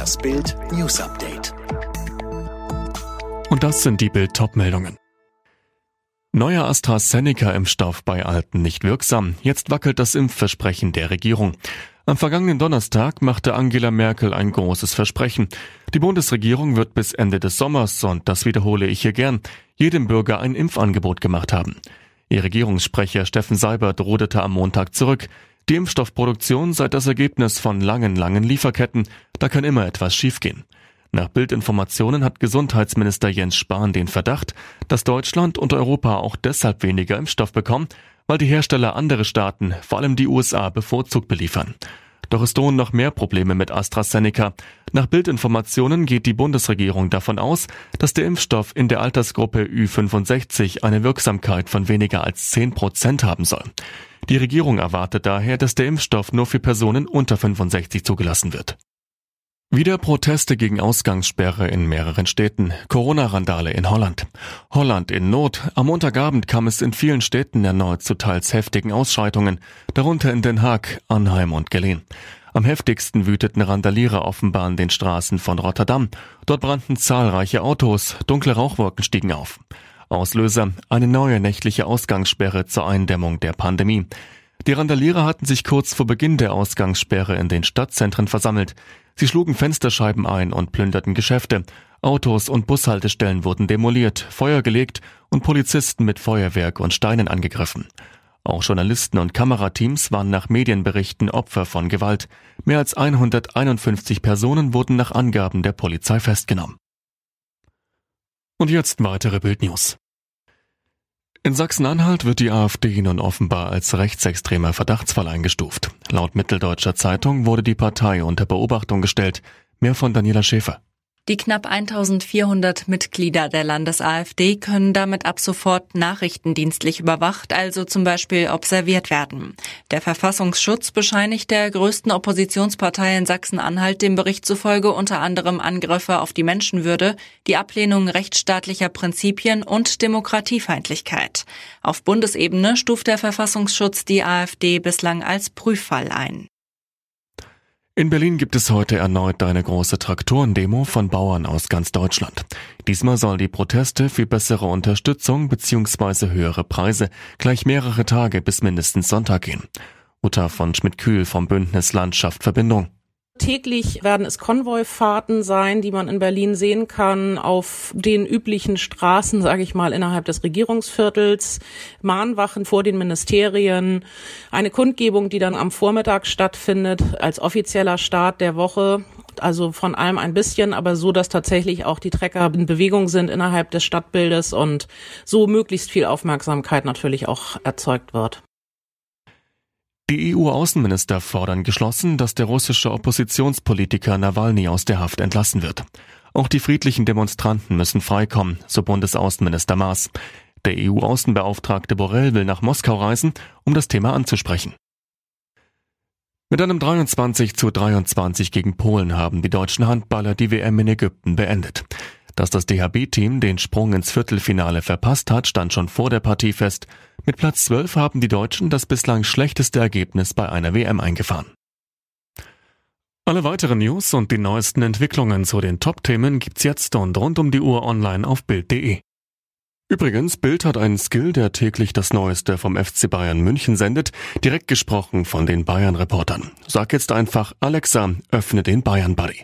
Das Bild News Update. Und das sind die Bild meldungen Neuer AstraZeneca-Impfstoff bei Alten nicht wirksam. Jetzt wackelt das Impfversprechen der Regierung. Am vergangenen Donnerstag machte Angela Merkel ein großes Versprechen. Die Bundesregierung wird bis Ende des Sommers, und das wiederhole ich hier gern, jedem Bürger ein Impfangebot gemacht haben. Ihr Regierungssprecher Steffen Seibert ruderte am Montag zurück. Die Impfstoffproduktion sei das Ergebnis von langen, langen Lieferketten. Da kann immer etwas schiefgehen. Nach Bildinformationen hat Gesundheitsminister Jens Spahn den Verdacht, dass Deutschland und Europa auch deshalb weniger Impfstoff bekommen, weil die Hersteller andere Staaten, vor allem die USA, bevorzugt beliefern. Doch es drohen noch mehr Probleme mit AstraZeneca. Nach Bildinformationen geht die Bundesregierung davon aus, dass der Impfstoff in der Altersgruppe Ü65 eine Wirksamkeit von weniger als 10 Prozent haben soll. Die Regierung erwartet daher, dass der Impfstoff nur für Personen unter 65 zugelassen wird. Wieder Proteste gegen Ausgangssperre in mehreren Städten. Corona-Randale in Holland. Holland in Not. Am Montagabend kam es in vielen Städten erneut zu teils heftigen Ausschreitungen, darunter in Den Haag, Arnheim und Geleen. Am heftigsten wüteten Randalierer offenbar an den Straßen von Rotterdam. Dort brannten zahlreiche Autos, dunkle Rauchwolken stiegen auf. Auslöser eine neue nächtliche Ausgangssperre zur Eindämmung der Pandemie. Die Randalierer hatten sich kurz vor Beginn der Ausgangssperre in den Stadtzentren versammelt. Sie schlugen Fensterscheiben ein und plünderten Geschäfte. Autos und Bushaltestellen wurden demoliert, Feuer gelegt und Polizisten mit Feuerwerk und Steinen angegriffen. Auch Journalisten und Kamerateams waren nach Medienberichten Opfer von Gewalt. Mehr als 151 Personen wurden nach Angaben der Polizei festgenommen. Und jetzt weitere Bildnews. In Sachsen-Anhalt wird die AfD nun offenbar als rechtsextremer Verdachtsfall eingestuft. Laut Mitteldeutscher Zeitung wurde die Partei unter Beobachtung gestellt. Mehr von Daniela Schäfer. Die knapp 1400 Mitglieder der Landes-AfD können damit ab sofort nachrichtendienstlich überwacht, also zum Beispiel observiert werden. Der Verfassungsschutz bescheinigt der größten Oppositionspartei in Sachsen-Anhalt dem Bericht zufolge unter anderem Angriffe auf die Menschenwürde, die Ablehnung rechtsstaatlicher Prinzipien und Demokratiefeindlichkeit. Auf Bundesebene stuft der Verfassungsschutz die AfD bislang als Prüffall ein. In Berlin gibt es heute erneut eine große Traktorendemo von Bauern aus ganz Deutschland. Diesmal soll die Proteste für bessere Unterstützung bzw. höhere Preise gleich mehrere Tage bis mindestens Sonntag gehen. Uta von Schmidt-Kühl vom Bündnis Landschaft Verbindung. Täglich werden es Konvoifahrten sein, die man in Berlin sehen kann, auf den üblichen Straßen, sage ich mal, innerhalb des Regierungsviertels, Mahnwachen vor den Ministerien, eine Kundgebung, die dann am Vormittag stattfindet, als offizieller Start der Woche. Also von allem ein bisschen, aber so, dass tatsächlich auch die Trecker in Bewegung sind innerhalb des Stadtbildes und so möglichst viel Aufmerksamkeit natürlich auch erzeugt wird. Die EU-Außenminister fordern geschlossen, dass der russische Oppositionspolitiker Nawalny aus der Haft entlassen wird. Auch die friedlichen Demonstranten müssen freikommen, so Bundesaußenminister Maas. Der EU-Außenbeauftragte Borrell will nach Moskau reisen, um das Thema anzusprechen. Mit einem 23 zu 23 gegen Polen haben die deutschen Handballer die WM in Ägypten beendet. Dass das DHB-Team den Sprung ins Viertelfinale verpasst hat, stand schon vor der Partie fest. Mit Platz 12 haben die Deutschen das bislang schlechteste Ergebnis bei einer WM eingefahren. Alle weiteren News und die neuesten Entwicklungen zu den Top-Themen gibt's jetzt und rund um die Uhr online auf Bild.de. Übrigens, Bild hat einen Skill, der täglich das Neueste vom FC Bayern München sendet, direkt gesprochen von den Bayern-Reportern. Sag jetzt einfach, Alexa, öffne den Bayern-Buddy.